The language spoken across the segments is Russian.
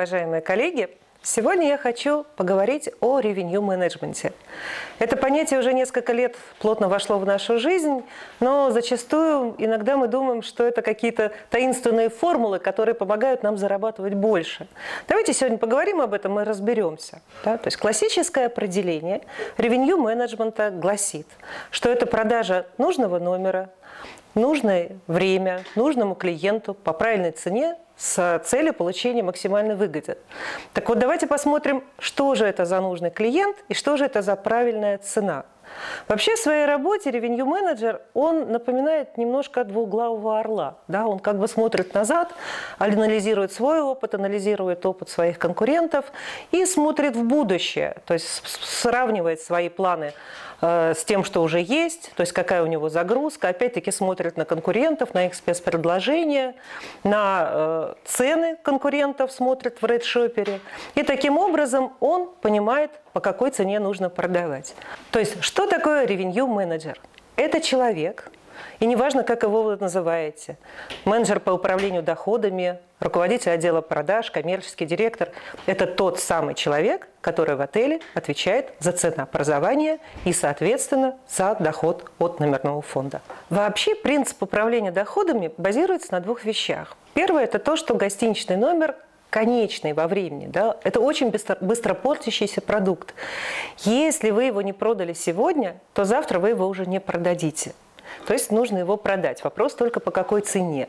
Уважаемые коллеги! Сегодня я хочу поговорить о ревенью менеджменте. Это понятие уже несколько лет плотно вошло в нашу жизнь, но зачастую иногда мы думаем, что это какие-то таинственные формулы, которые помогают нам зарабатывать больше. Давайте сегодня поговорим об этом и разберемся. Да? То есть классическое определение ревенью менеджмента гласит, что это продажа нужного номера, нужное время, нужному клиенту по правильной цене с целью получения максимальной выгоды. Так вот, давайте посмотрим, что же это за нужный клиент и что же это за правильная цена. Вообще в своей работе ревенью менеджер, он напоминает немножко двуглавого орла. Да? Он как бы смотрит назад, анализирует свой опыт, анализирует опыт своих конкурентов и смотрит в будущее, то есть сравнивает свои планы с тем, что уже есть, то есть какая у него загрузка. Опять-таки смотрит на конкурентов, на их спецпредложения, на э, цены конкурентов смотрит в Red И таким образом он понимает, по какой цене нужно продавать. То есть что такое ревенью менеджер? Это человек, и неважно, как его вы называете. Менеджер по управлению доходами, руководитель отдела продаж, коммерческий директор – это тот самый человек, который в отеле отвечает за ценообразование и, соответственно, за доход от номерного фонда. Вообще принцип управления доходами базируется на двух вещах. Первое – это то, что гостиничный номер конечный во времени. Да? Это очень быстро, быстро портящийся продукт. Если вы его не продали сегодня, то завтра вы его уже не продадите. То есть нужно его продать. Вопрос только по какой цене.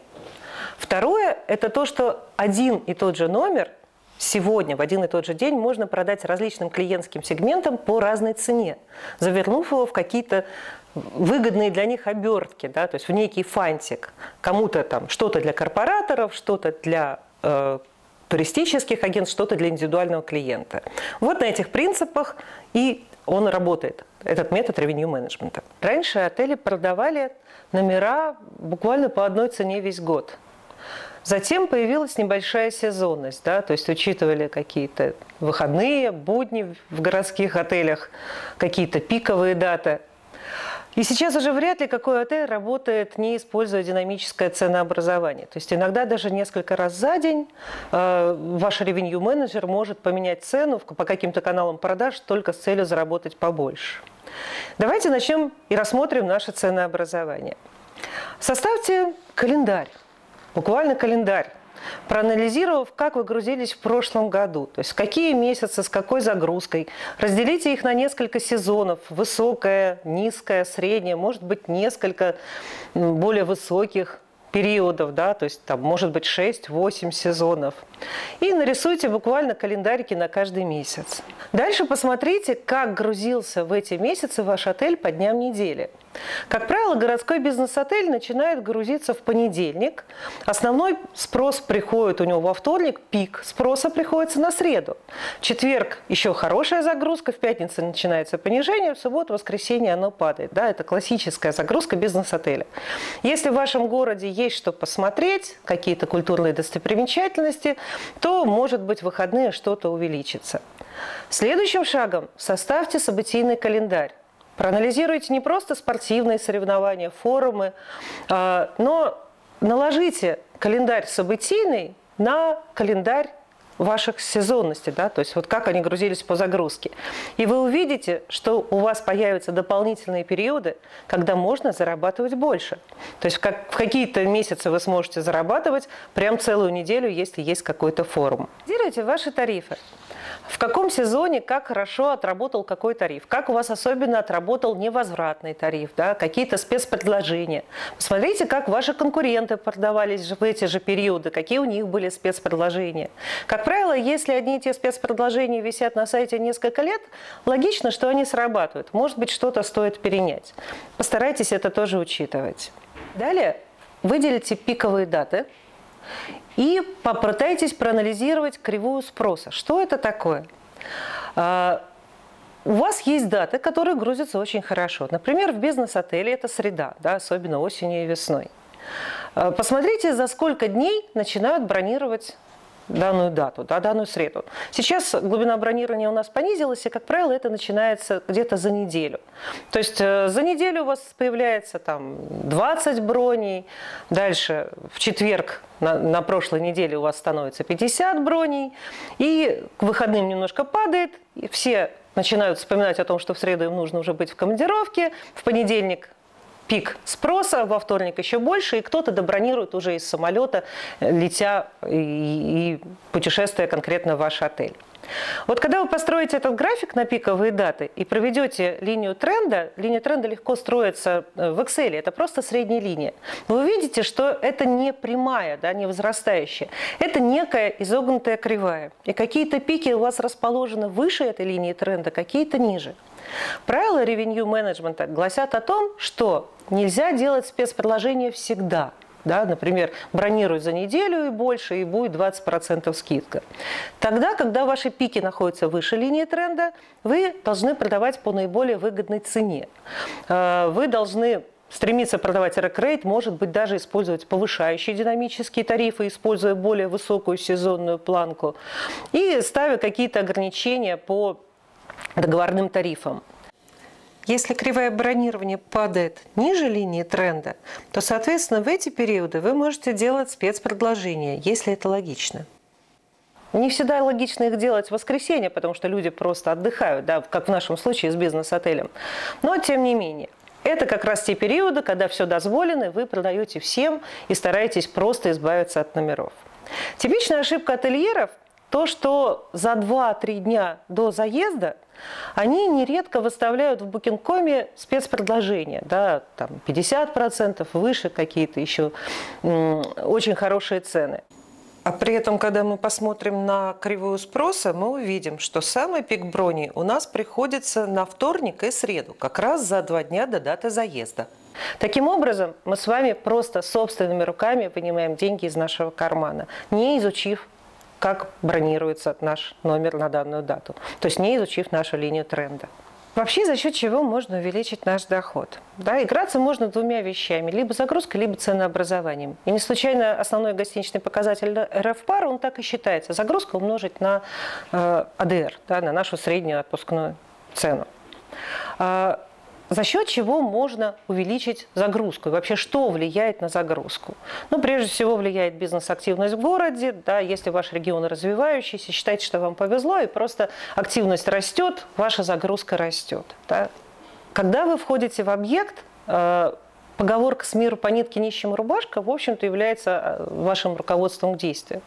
Второе – это то, что один и тот же номер сегодня в один и тот же день можно продать различным клиентским сегментам по разной цене, завернув его в какие-то выгодные для них обертки, да, то есть в некий фантик. Кому-то там что-то для корпораторов, что-то для э, туристических агентств, что-то для индивидуального клиента. Вот на этих принципах и он работает, этот метод ревеню менеджмента. Раньше отели продавали номера буквально по одной цене весь год. Затем появилась небольшая сезонность, да, то есть учитывали какие-то выходные, будни в городских отелях, какие-то пиковые даты. И сейчас уже вряд ли какой отель работает, не используя динамическое ценообразование. То есть иногда даже несколько раз за день э, ваш ревенью-менеджер может поменять цену по каким-то каналам продаж только с целью заработать побольше. Давайте начнем и рассмотрим наше ценообразование. Составьте календарь, буквально календарь проанализировав, как вы грузились в прошлом году, то есть какие месяцы, с какой загрузкой. Разделите их на несколько сезонов, высокая, низкая, средняя, может быть, несколько более высоких периодов, да, то есть там может быть 6-8 сезонов. И нарисуйте буквально календарики на каждый месяц. Дальше посмотрите, как грузился в эти месяцы ваш отель по дням недели. Как правило, городской бизнес-отель начинает грузиться в понедельник. Основной спрос приходит у него во вторник, пик спроса приходится на среду. В четверг еще хорошая загрузка, в пятницу начинается понижение, в субботу, воскресенье оно падает. Да, это классическая загрузка бизнес-отеля. Если в вашем городе есть что посмотреть, какие-то культурные достопримечательности, то, может быть, в выходные что-то увеличится. Следующим шагом составьте событийный календарь. Проанализируйте не просто спортивные соревнования, форумы, а, но наложите календарь событийный на календарь ваших сезонностей, да, то есть вот как они грузились по загрузке. И вы увидите, что у вас появятся дополнительные периоды, когда можно зарабатывать больше. То есть как, в какие-то месяцы вы сможете зарабатывать прям целую неделю, если есть какой-то форум. Делайте ваши тарифы. В каком сезоне как хорошо отработал какой тариф? Как у вас особенно отработал невозвратный тариф? Да? Какие-то спецпредложения? Посмотрите, как ваши конкуренты продавались в эти же периоды, какие у них были спецпредложения. Как правило, если одни и те спецпредложения висят на сайте несколько лет, логично, что они срабатывают. Может быть, что-то стоит перенять. Постарайтесь это тоже учитывать. Далее выделите пиковые даты – и попытайтесь проанализировать кривую спроса. Что это такое? А, у вас есть даты, которые грузятся очень хорошо. Например, в бизнес-отеле это среда, да, особенно осенью и весной. А, посмотрите, за сколько дней начинают бронировать данную дату, да, данную среду. Сейчас глубина бронирования у нас понизилась, и, как правило, это начинается где-то за неделю. То есть э, за неделю у вас появляется там 20 броней, дальше в четверг на, на прошлой неделе у вас становится 50 броней, и к выходным немножко падает, и все начинают вспоминать о том, что в среду им нужно уже быть в командировке, в понедельник пик спроса, во вторник еще больше, и кто-то добронирует уже из самолета, летя и, и путешествуя конкретно в ваш отель. Вот когда вы построите этот график на пиковые даты и проведете линию тренда, линия тренда легко строится э, в Excel, это просто средняя линия. Вы увидите, что это не прямая, да, не возрастающая, это некая изогнутая кривая. И какие-то пики у вас расположены выше этой линии тренда, какие-то ниже. Правила ревенью менеджмента гласят о том, что нельзя делать спецпредложение всегда. Да, например, бронируют за неделю и больше, и будет 20% скидка. Тогда, когда ваши пики находятся выше линии тренда, вы должны продавать по наиболее выгодной цене. Э, вы должны стремиться продавать рекрейт, может быть, даже использовать повышающие динамические тарифы, используя более высокую сезонную планку, и ставя какие-то ограничения по договорным тарифам. Если кривая бронирования падает ниже линии тренда, то, соответственно, в эти периоды вы можете делать спецпредложения, если это логично. Не всегда логично их делать в воскресенье, потому что люди просто отдыхают, да, как в нашем случае с бизнес-отелем. Но, тем не менее, это как раз те периоды, когда все дозволено, и вы продаете всем и стараетесь просто избавиться от номеров. Типичная ошибка ательеров – то, что за 2-3 дня до заезда – они нередко выставляют в Booking.com спецпредложения, да, там 50%, выше какие-то еще очень хорошие цены. А при этом, когда мы посмотрим на кривую спроса, мы увидим, что самый пик брони у нас приходится на вторник и среду, как раз за два дня до даты заезда. Таким образом, мы с вами просто собственными руками вынимаем деньги из нашего кармана, не изучив как бронируется наш номер на данную дату, то есть не изучив нашу линию тренда. Вообще, за счет чего можно увеличить наш доход? Да, играться можно двумя вещами. Либо загрузкой, либо ценообразованием. И не случайно основной гостиничный показатель РФ-пара, он так и считается. Загрузка умножить на э, АДР, да, на нашу среднюю отпускную цену. За счет чего можно увеличить загрузку? И вообще, что влияет на загрузку? Ну, прежде всего, влияет бизнес-активность в городе. Да, если ваш регион развивающийся, считайте, что вам повезло, и просто активность растет, ваша загрузка растет. Да. Когда вы входите в объект, э, поговорка «с миру по нитке нищему рубашка» в общем-то является э, вашим руководством к действию.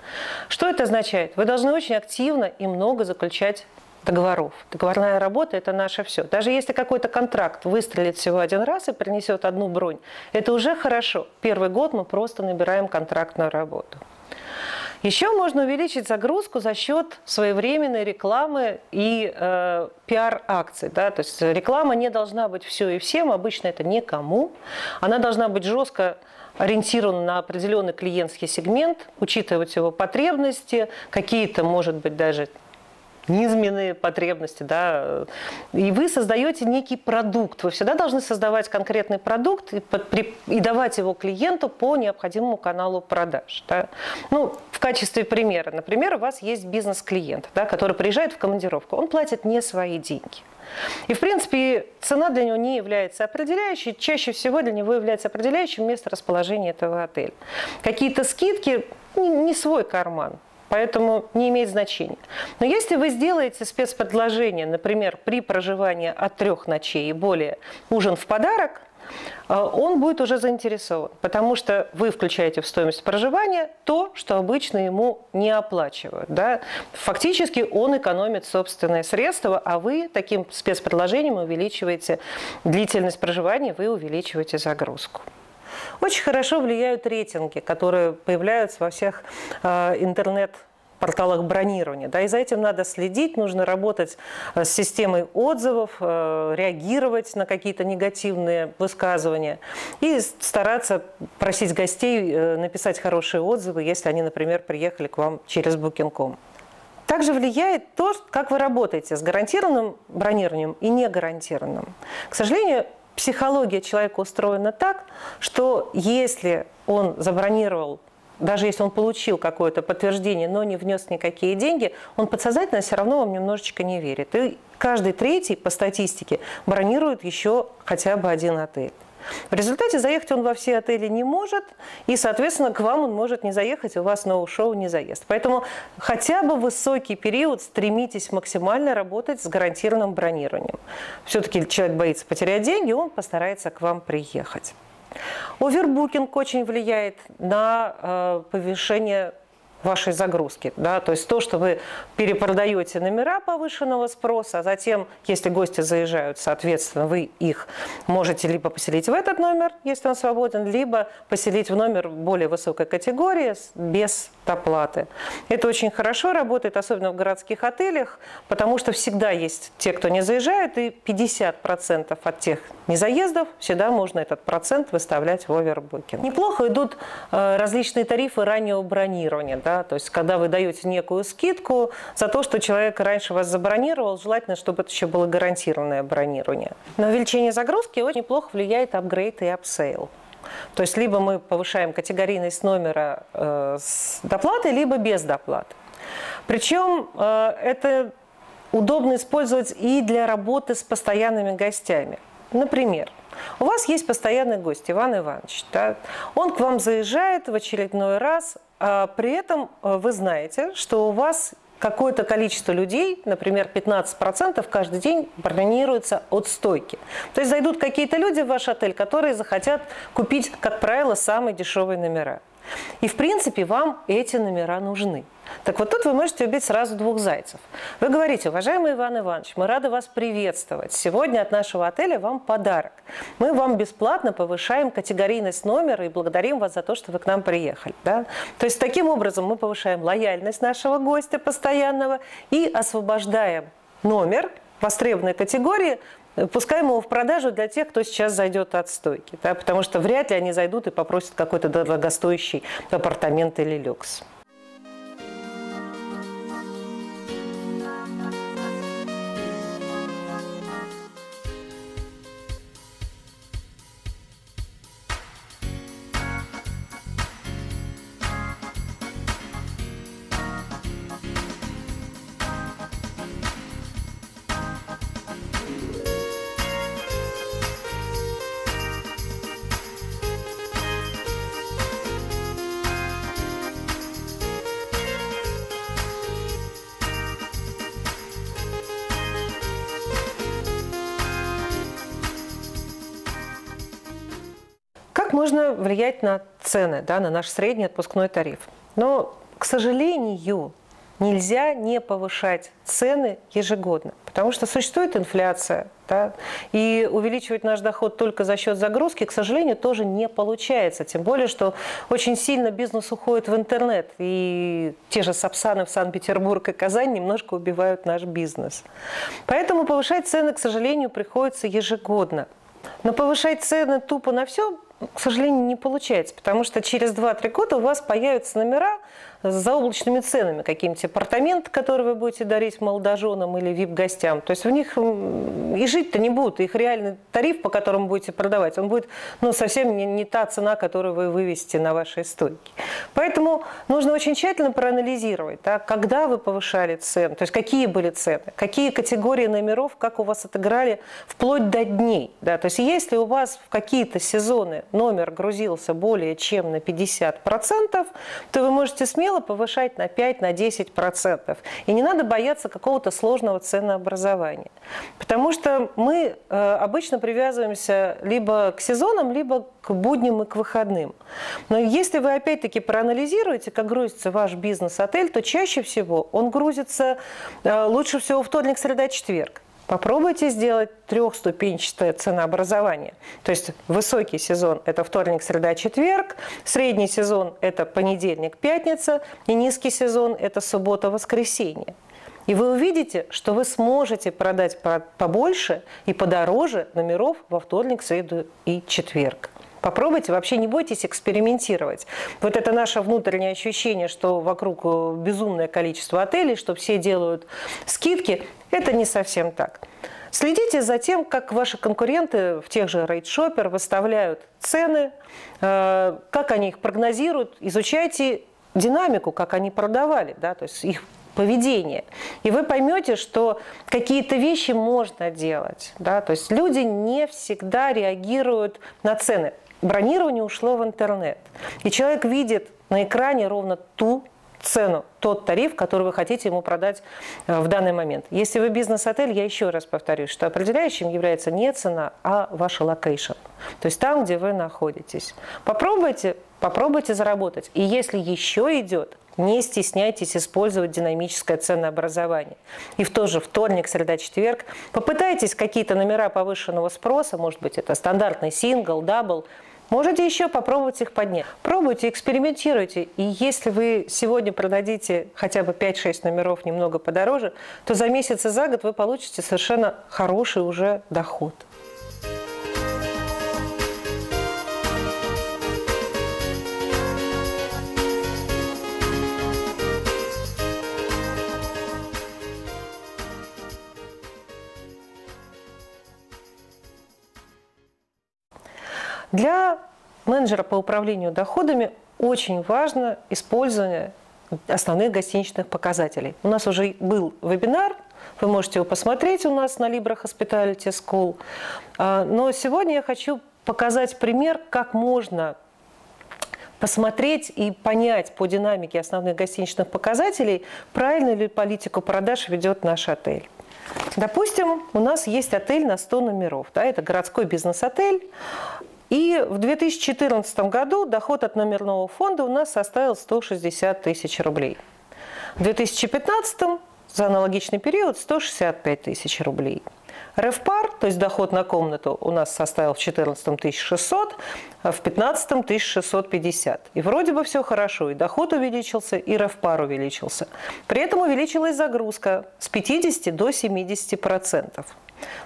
Что это означает? Вы должны очень активно и много заключать договоров. Договорная работа – это наше все. Даже если какой-то контракт выстрелит всего один раз и принесет одну бронь, это уже хорошо. Первый год мы просто набираем контрактную работу. Еще можно увеличить загрузку за счет своевременной рекламы и э, пиар-акций. Да? То есть реклама не должна быть все и всем, обычно это никому. Она должна быть жестко ориентирована на определенный клиентский сегмент, учитывать его потребности, какие-то, может быть, даже низменные потребности, да, и вы создаете некий продукт. Вы всегда должны создавать конкретный продукт и, и давать его клиенту по необходимому каналу продаж. Да. Ну, в качестве примера, например, у вас есть бизнес-клиент, да, который приезжает в командировку, он платит не свои деньги. И, в принципе, цена для него не является определяющей. Чаще всего для него является определяющим место расположения этого отеля. Какие-то скидки – не свой карман поэтому не имеет значения. Но если вы сделаете спецпредложение, например, при проживании от трех ночей и более ужин в подарок, э, он будет уже заинтересован, потому что вы включаете в стоимость проживания то, что обычно ему не оплачивают. Да? Фактически он экономит собственные средства, а вы таким спецпредложением увеличиваете длительность проживания, вы увеличиваете загрузку. Очень хорошо влияют рейтинги, которые появляются во всех э, интернет порталах бронирования. Да, и за этим надо следить, нужно работать э, с системой отзывов, э, реагировать на какие-то негативные высказывания и стараться просить гостей написать хорошие отзывы, если они, например, приехали к вам через Booking.com. Также влияет то, как вы работаете с гарантированным бронированием и негарантированным. К сожалению, психология человека устроена так, что если он забронировал даже если он получил какое-то подтверждение, но не внес никакие деньги, он подсознательно все равно вам немножечко не верит. И каждый третий по статистике бронирует еще хотя бы один отель. В результате заехать он во все отели не может, и, соответственно, к вам он может не заехать, у вас ноу-шоу не заезд. Поэтому хотя бы высокий период стремитесь максимально работать с гарантированным бронированием. Все-таки человек боится потерять деньги, он постарается к вам приехать. Овербукинг очень влияет на э, повышение вашей загрузки. Да? То есть то, что вы перепродаете номера повышенного спроса, а затем, если гости заезжают, соответственно, вы их можете либо поселить в этот номер, если он свободен, либо поселить в номер более высокой категории без оплаты. Это очень хорошо работает, особенно в городских отелях, потому что всегда есть те, кто не заезжают, и 50% от тех незаездов всегда можно этот процент выставлять в овербукинг. Неплохо идут э, различные тарифы раннего бронирования. Да? То есть, когда вы даете некую скидку за то, что человек раньше вас забронировал, желательно, чтобы это еще было гарантированное бронирование. На увеличение загрузки очень неплохо влияет апгрейд и upsell. То есть либо мы повышаем категорийность номера э, с доплатой, либо без доплаты. Причем э, это удобно использовать и для работы с постоянными гостями. Например, у вас есть постоянный гость Иван Иванович. Да? Он к вам заезжает в очередной раз, а при этом э, вы знаете, что у вас какое-то количество людей, например, 15% каждый день бронируется от стойки. То есть зайдут какие-то люди в ваш отель, которые захотят купить, как правило, самые дешевые номера. И, в принципе, вам эти номера нужны. Так вот тут вы можете убить сразу двух зайцев. Вы говорите, уважаемый Иван Иванович, мы рады вас приветствовать. Сегодня от нашего отеля вам подарок. Мы вам бесплатно повышаем категорийность номера и благодарим вас за то, что вы к нам приехали. Да? То есть таким образом мы повышаем лояльность нашего гостя постоянного и освобождаем номер востребованной категории Пускаем его в продажу для тех, кто сейчас зайдет от стойки, да, потому что вряд ли они зайдут и попросят какой-то дорогостоящий апартамент или люкс. Можно влиять на цены, да, на наш средний отпускной тариф. Но, к сожалению, нельзя не повышать цены ежегодно, потому что существует инфляция, да, и увеличивать наш доход только за счет загрузки, к сожалению, тоже не получается. Тем более, что очень сильно бизнес уходит в интернет, и те же Сапсаны в Санкт-Петербург и Казань немножко убивают наш бизнес. Поэтому повышать цены, к сожалению, приходится ежегодно. Но повышать цены тупо на все к сожалению, не получается, потому что через 2-3 года у вас появятся номера, с заоблачными ценами, какие-нибудь апартаменты, которые вы будете дарить молодоженам или вип-гостям. То есть в них и жить-то не будут. Их реальный тариф, по которому будете продавать, он будет ну, совсем не, не та цена, которую вы вывесите на вашей стойке. Поэтому нужно очень тщательно проанализировать, да, когда вы повышали цены, то есть какие были цены, какие категории номеров, как у вас отыграли вплоть до дней. Да. То есть если у вас в какие-то сезоны номер грузился более чем на 50%, то вы можете смело смело повышать на 5-10%. На И не надо бояться какого-то сложного ценообразования. Потому что мы э, обычно привязываемся либо к сезонам, либо к будням и к выходным. Но если вы опять-таки проанализируете, как грузится ваш бизнес-отель, то чаще всего он грузится э, лучше всего вторник, среда, четверг. Попробуйте сделать трехступенчатое ценообразование. То есть высокий сезон – это вторник, среда, четверг, средний сезон – это понедельник, пятница, и низкий сезон – это суббота, воскресенье. И вы увидите, что вы сможете продать побольше и подороже номеров во вторник, среду и четверг. Попробуйте, вообще не бойтесь экспериментировать. Вот это наше внутреннее ощущение, что вокруг э, безумное количество отелей, что все делают скидки, это не совсем так. Следите за тем, как ваши конкуренты в тех же рейдшопер выставляют цены, э, как они их прогнозируют, изучайте динамику, как они продавали, да, то есть их поведение. И вы поймете, что какие-то вещи можно делать. Да? То есть люди не всегда реагируют на цены. Бронирование ушло в интернет. И человек видит на экране ровно ту цену, тот тариф, который вы хотите ему продать э, в данный момент. Если вы бизнес-отель, я еще раз повторюсь, что определяющим является не цена, а ваша location. То есть там, где вы находитесь. Попробуйте, попробуйте заработать. И если еще идет, не стесняйтесь использовать динамическое ценообразование. И в тот же вторник, среда, четверг попытайтесь какие-то номера повышенного спроса, может быть, это стандартный single, double, Можете еще попробовать их поднять. Пробуйте, экспериментируйте. И если вы сегодня продадите хотя бы 5-6 номеров немного подороже, то за месяц и за год вы получите совершенно хороший уже доход. Для менеджера по управлению доходами очень важно использование основных гостиничных показателей. У нас уже был вебинар, вы можете его посмотреть у нас на Libra Hospitality School. А, но сегодня я хочу показать пример, как можно посмотреть и понять по динамике основных гостиничных показателей, правильно ли политику продаж ведет наш отель. Допустим, у нас есть отель на 100 номеров. Да, это городской бизнес-отель. И в 2014 году доход от номерного фонда у нас составил 160 тысяч рублей. В 2015 за аналогичный период 165 тысяч рублей. РФПАР, то есть доход на комнату, у нас составил в 2014 1600, а в 2015 1650. И вроде бы все хорошо, и доход увеличился, и РФПАР увеличился. При этом увеличилась загрузка с 50 до 70%.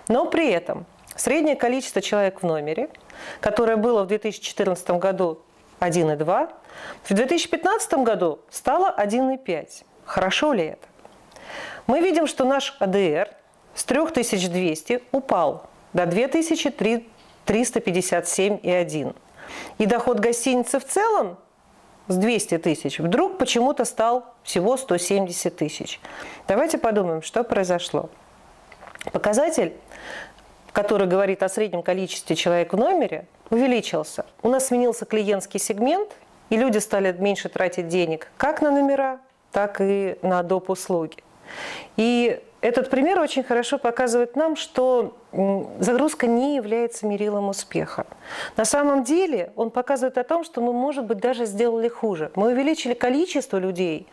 Но при этом среднее количество человек в номере – которое было в 2014 году 1,2, в 2015 году стало 1,5. Хорошо ли это? Мы видим, что наш АДР с 3200 упал до 2357,1. И доход гостиницы в целом с 200 тысяч вдруг почему-то стал всего 170 тысяч. Давайте подумаем, что произошло. Показатель который говорит о среднем количестве человек в номере, увеличился. У нас сменился клиентский сегмент, и люди стали меньше тратить денег как на номера, так и на доп. услуги. И этот пример очень хорошо показывает нам, что загрузка не является мерилом успеха. На самом деле он показывает о том, что мы, может быть, даже сделали хуже. Мы увеличили количество людей,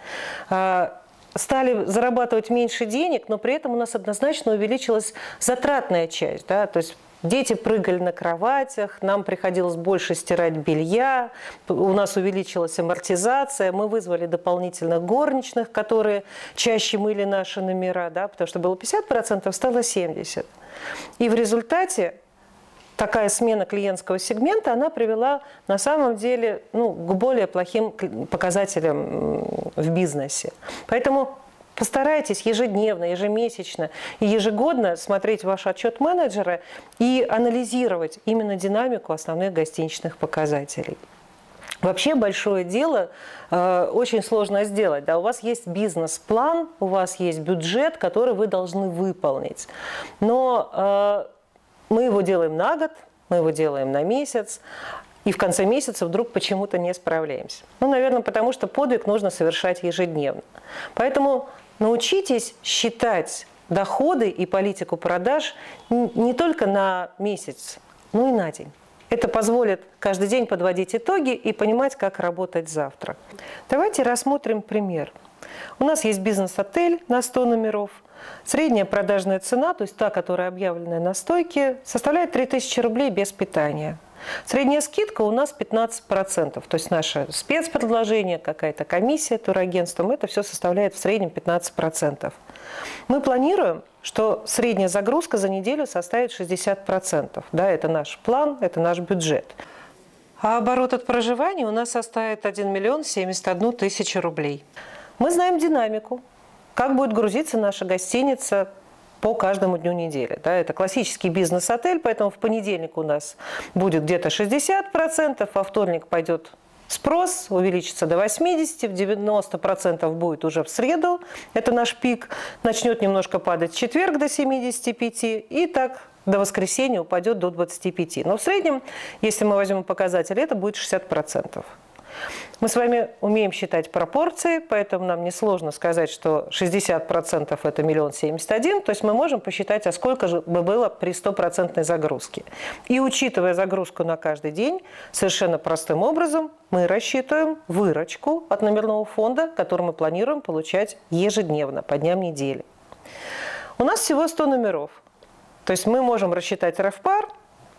а, стали зарабатывать меньше денег, но при этом у нас однозначно увеличилась затратная часть. Да? То есть Дети прыгали на кроватях, нам приходилось больше стирать белья, у нас увеличилась амортизация, мы вызвали дополнительных горничных, которые чаще мыли наши номера, да, потому что было 50%, стало 70%. И в результате такая смена клиентского сегмента, она привела на самом деле ну, к более плохим показателям в бизнесе. Поэтому Постарайтесь ежедневно, ежемесячно и ежегодно смотреть ваш отчет менеджера и анализировать именно динамику основных гостиничных показателей. Вообще большое дело э, очень сложно сделать. Да? У вас есть бизнес-план, у вас есть бюджет, который вы должны выполнить. Но э, мы его делаем на год, мы его делаем на месяц, и в конце месяца вдруг почему-то не справляемся. Ну, наверное, потому что подвиг нужно совершать ежедневно. Поэтому научитесь считать доходы и политику продаж не только на месяц, но и на день. Это позволит каждый день подводить итоги и понимать, как работать завтра. Давайте рассмотрим пример. У нас есть бизнес-отель на 100 номеров. Средняя продажная цена, то есть та, которая объявлена на стойке, составляет 3000 рублей без питания. Средняя скидка у нас 15%, то есть наше спецпредложение, какая-то комиссия турагентством, это все составляет в среднем 15%. Мы планируем, что средняя загрузка за неделю составит 60%. Да, это наш план, это наш бюджет. А оборот от проживания у нас составит 1 миллион 71 тысячу рублей. Мы знаем динамику, как будет грузиться наша гостиница по каждому дню недели. Да, это классический бизнес-отель, поэтому в понедельник у нас будет где-то 60%, во вторник пойдет Спрос увеличится до 80, в 90% будет уже в среду, это наш пик, начнет немножко падать в четверг до 75 и так до воскресенья упадет до 25. Но в среднем, если мы возьмем показатель, это будет 60%. Мы с вами умеем считать пропорции, поэтому нам несложно сказать, что 60% это миллион семьдесят один, то есть мы можем посчитать, а сколько же бы было при стопроцентной загрузке. И учитывая загрузку на каждый день, совершенно простым образом мы рассчитываем выручку от номерного фонда, который мы планируем получать ежедневно, по дням недели. У нас всего 100 номеров. То есть мы можем рассчитать РФПАР,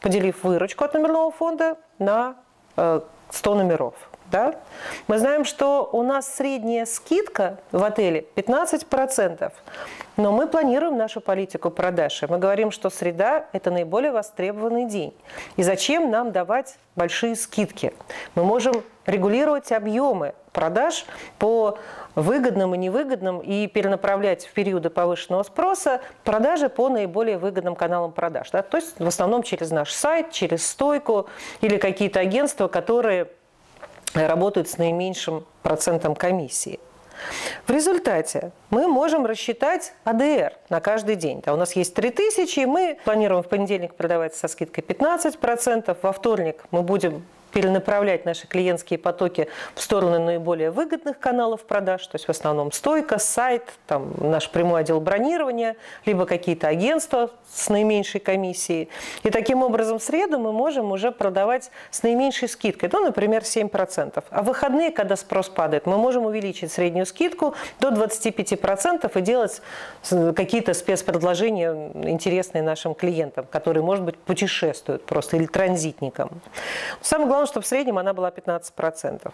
поделив выручку от номерного фонда на 100 э, номеров. Да? Мы знаем, что у нас средняя скидка в отеле 15%, но мы планируем нашу политику продаж. Мы говорим, что среда – это наиболее востребованный день. И зачем нам давать большие скидки? Мы можем регулировать объемы продаж по выгодным и невыгодным и перенаправлять в периоды повышенного спроса продажи по наиболее выгодным каналам продаж. Да? То есть в основном через наш сайт, через стойку или какие-то агентства, которые работают с наименьшим процентом комиссии. В результате мы можем рассчитать АДР на каждый день. Да, у нас есть 3000, и мы планируем в понедельник продавать со скидкой 15%, во вторник мы будем перенаправлять наши клиентские потоки в сторону наиболее выгодных каналов продаж, то есть в основном стойка, сайт, там наш прямой отдел бронирования, либо какие-то агентства с наименьшей комиссией. И таким образом в среду мы можем уже продавать с наименьшей скидкой, ну, например, 7%. А в выходные, когда спрос падает, мы можем увеличить среднюю скидку до 25% и делать какие-то спецпредложения интересные нашим клиентам, которые, может быть, путешествуют просто или транзитникам. Самое главное, чтобы в среднем она была 15%.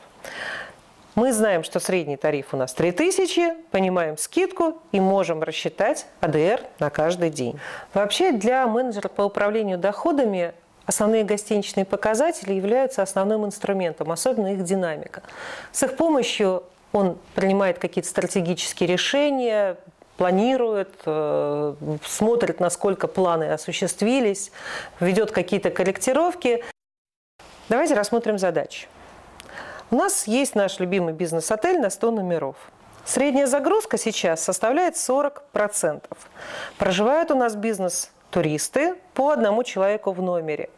Мы знаем, что средний тариф у нас 3000, понимаем скидку и можем рассчитать АДР на каждый день. Вообще для менеджера по управлению доходами основные гостиничные показатели являются основным инструментом, особенно их динамика. С их помощью он принимает какие-то стратегические решения, планирует, э, смотрит, насколько планы осуществились, ведет какие-то корректировки. Давайте рассмотрим задачи. У нас есть наш любимый бизнес-отель на 100 номеров. Средняя загрузка сейчас составляет 40%. Проживают у нас бизнес-туристы по одному человеку в номере.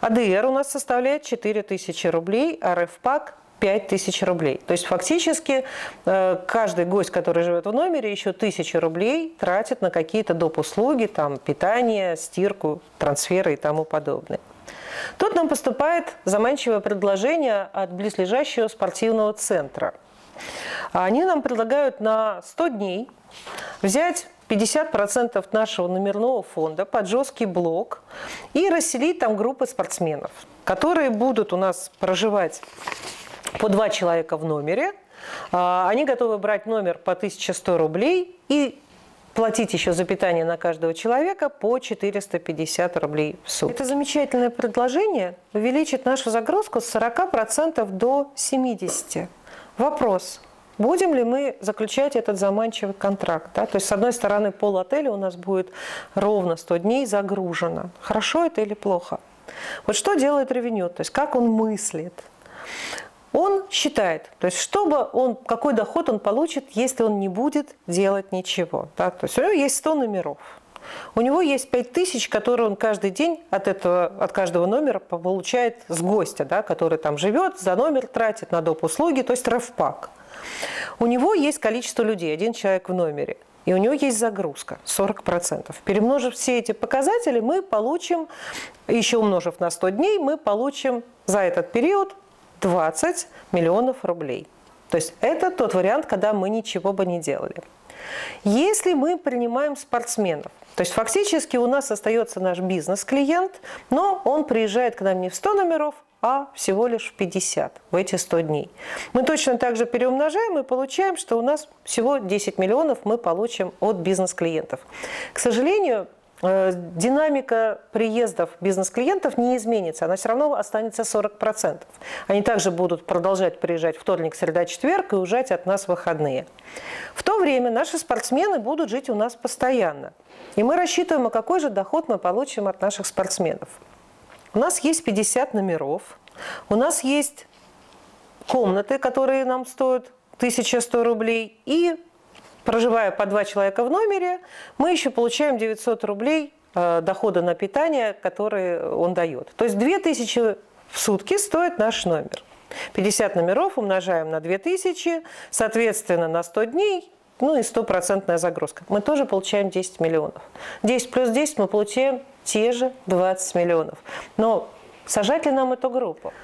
АДР у нас составляет 4000 рублей, а РФПАК 5000 рублей. То есть фактически э, каждый гость, который живет в номере, еще 1000 рублей тратит на какие-то доп. услуги, там, питание, стирку, трансферы и тому подобное. Тут нам поступает заманчивое предложение от близлежащего спортивного центра. Они нам предлагают на 100 дней взять 50% нашего номерного фонда под жесткий блок и расселить там группы спортсменов, которые будут у нас проживать по два человека в номере. А, они готовы брать номер по 1100 рублей и платить еще за питание на каждого человека по 450 рублей в сутки. Это замечательное предложение увеличит нашу загрузку с 40% до 70%. Вопрос. Будем ли мы заключать этот заманчивый контракт? Да? То есть, с одной стороны, пол отеля у нас будет ровно 100 дней загружено. Хорошо это или плохо? Вот что делает ревеню, то есть как он мыслит? Он считает, то есть чтобы он, какой доход он получит, если он не будет делать ничего. Да? То есть у него есть 100 номеров. У него есть 5 тысяч, которые он каждый день от, этого, от каждого номера получает с гостя, да, который там живет, за номер тратит на доп. услуги, то есть рафпак. У него есть количество людей, один человек в номере. И у него есть загрузка 40%. Перемножив все эти показатели, мы получим, еще умножив на 100 дней, мы получим за этот период 20 миллионов рублей. То есть это тот вариант, когда мы ничего бы не делали. Если мы принимаем спортсменов, то есть фактически у нас остается наш бизнес-клиент, но он приезжает к нам не в 100 номеров, а всего лишь в 50 в эти 100 дней. Мы точно так же переумножаем и получаем, что у нас всего 10 миллионов мы получим от бизнес-клиентов. К сожалению, динамика приездов бизнес-клиентов не изменится, она все равно останется 40%. Они также будут продолжать приезжать вторник, среда, четверг и уезжать от нас в выходные. В то время наши спортсмены будут жить у нас постоянно. И мы рассчитываем, а какой же доход мы получим от наших спортсменов. У нас есть 50 номеров, у нас есть комнаты, которые нам стоят 1100 рублей, и проживая по два человека в номере, мы еще получаем 900 рублей э, дохода на питание, который он дает. То есть 2000 в сутки стоит наш номер. 50 номеров умножаем на 2000, соответственно, на 100 дней, ну и стопроцентная загрузка. Мы тоже получаем 10 миллионов. 10 плюс 10 мы получаем те же 20 миллионов. Но сажать ли нам эту группу?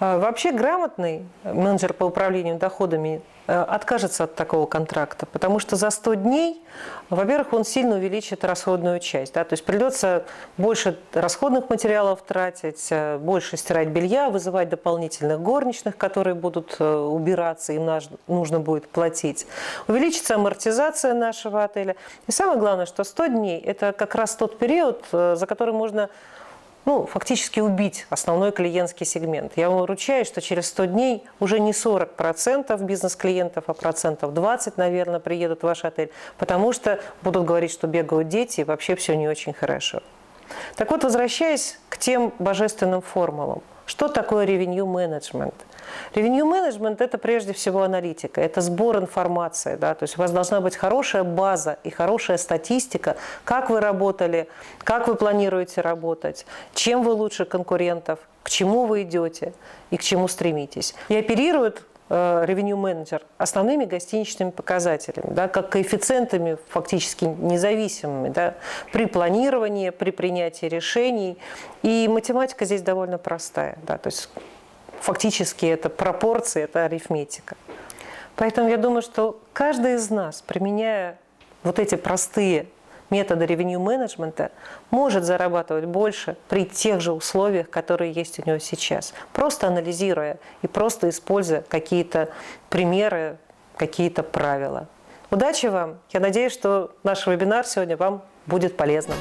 А, вообще грамотный менеджер по управлению доходами э, откажется от такого контракта, потому что за 100 дней, во-первых, он сильно увеличит расходную часть. Да, то есть придется больше расходных материалов тратить, э, больше стирать белья, вызывать дополнительных горничных, которые будут э, убираться, им нужно будет платить. Увеличится амортизация нашего отеля. И самое главное, что 100 дней – это как раз тот период, за который можно ну, фактически убить основной клиентский сегмент. Я вам ручаюсь, что через 100 дней уже не 40% бизнес-клиентов, а процентов 20, наверное, приедут в ваш отель, потому что будут говорить, что бегают дети, и вообще все не очень хорошо. Так вот, возвращаясь к тем божественным формулам, что такое revenue management? Revenue management – это прежде всего аналитика, это сбор информации. Да? То есть у вас должна быть хорошая база и хорошая статистика, как вы работали, как вы планируете работать, чем вы лучше конкурентов, к чему вы идете и к чему стремитесь. И оперирует revenue менеджер основными гостиничными показателями, да, как коэффициентами фактически независимыми да, при планировании, при принятии решений. И математика здесь довольно простая. Да, то есть фактически это пропорции, это арифметика. Поэтому я думаю, что каждый из нас, применяя вот эти простые методы ревеню менеджмента, может зарабатывать больше при тех же условиях, которые есть у него сейчас. Просто анализируя и просто используя какие-то примеры, какие-то правила. Удачи вам! Я надеюсь, что наш вебинар сегодня вам будет полезным.